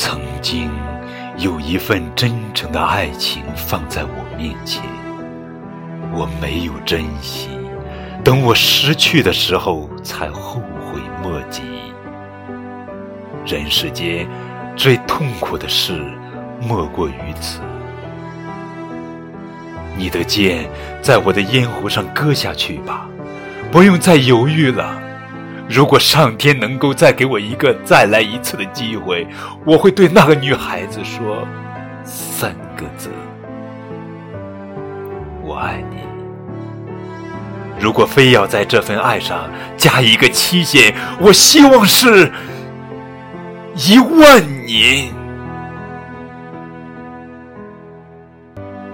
曾经有一份真诚的爱情放在我面前，我没有珍惜，等我失去的时候才后悔莫及。人世间最痛苦的事，莫过于此。你的剑在我的咽喉上割下去吧，不用再犹豫了。如果上天能够再给我一个再来一次的机会，我会对那个女孩子说三个字：“我爱你。”如果非要在这份爱上加一个期限，我希望是一万年。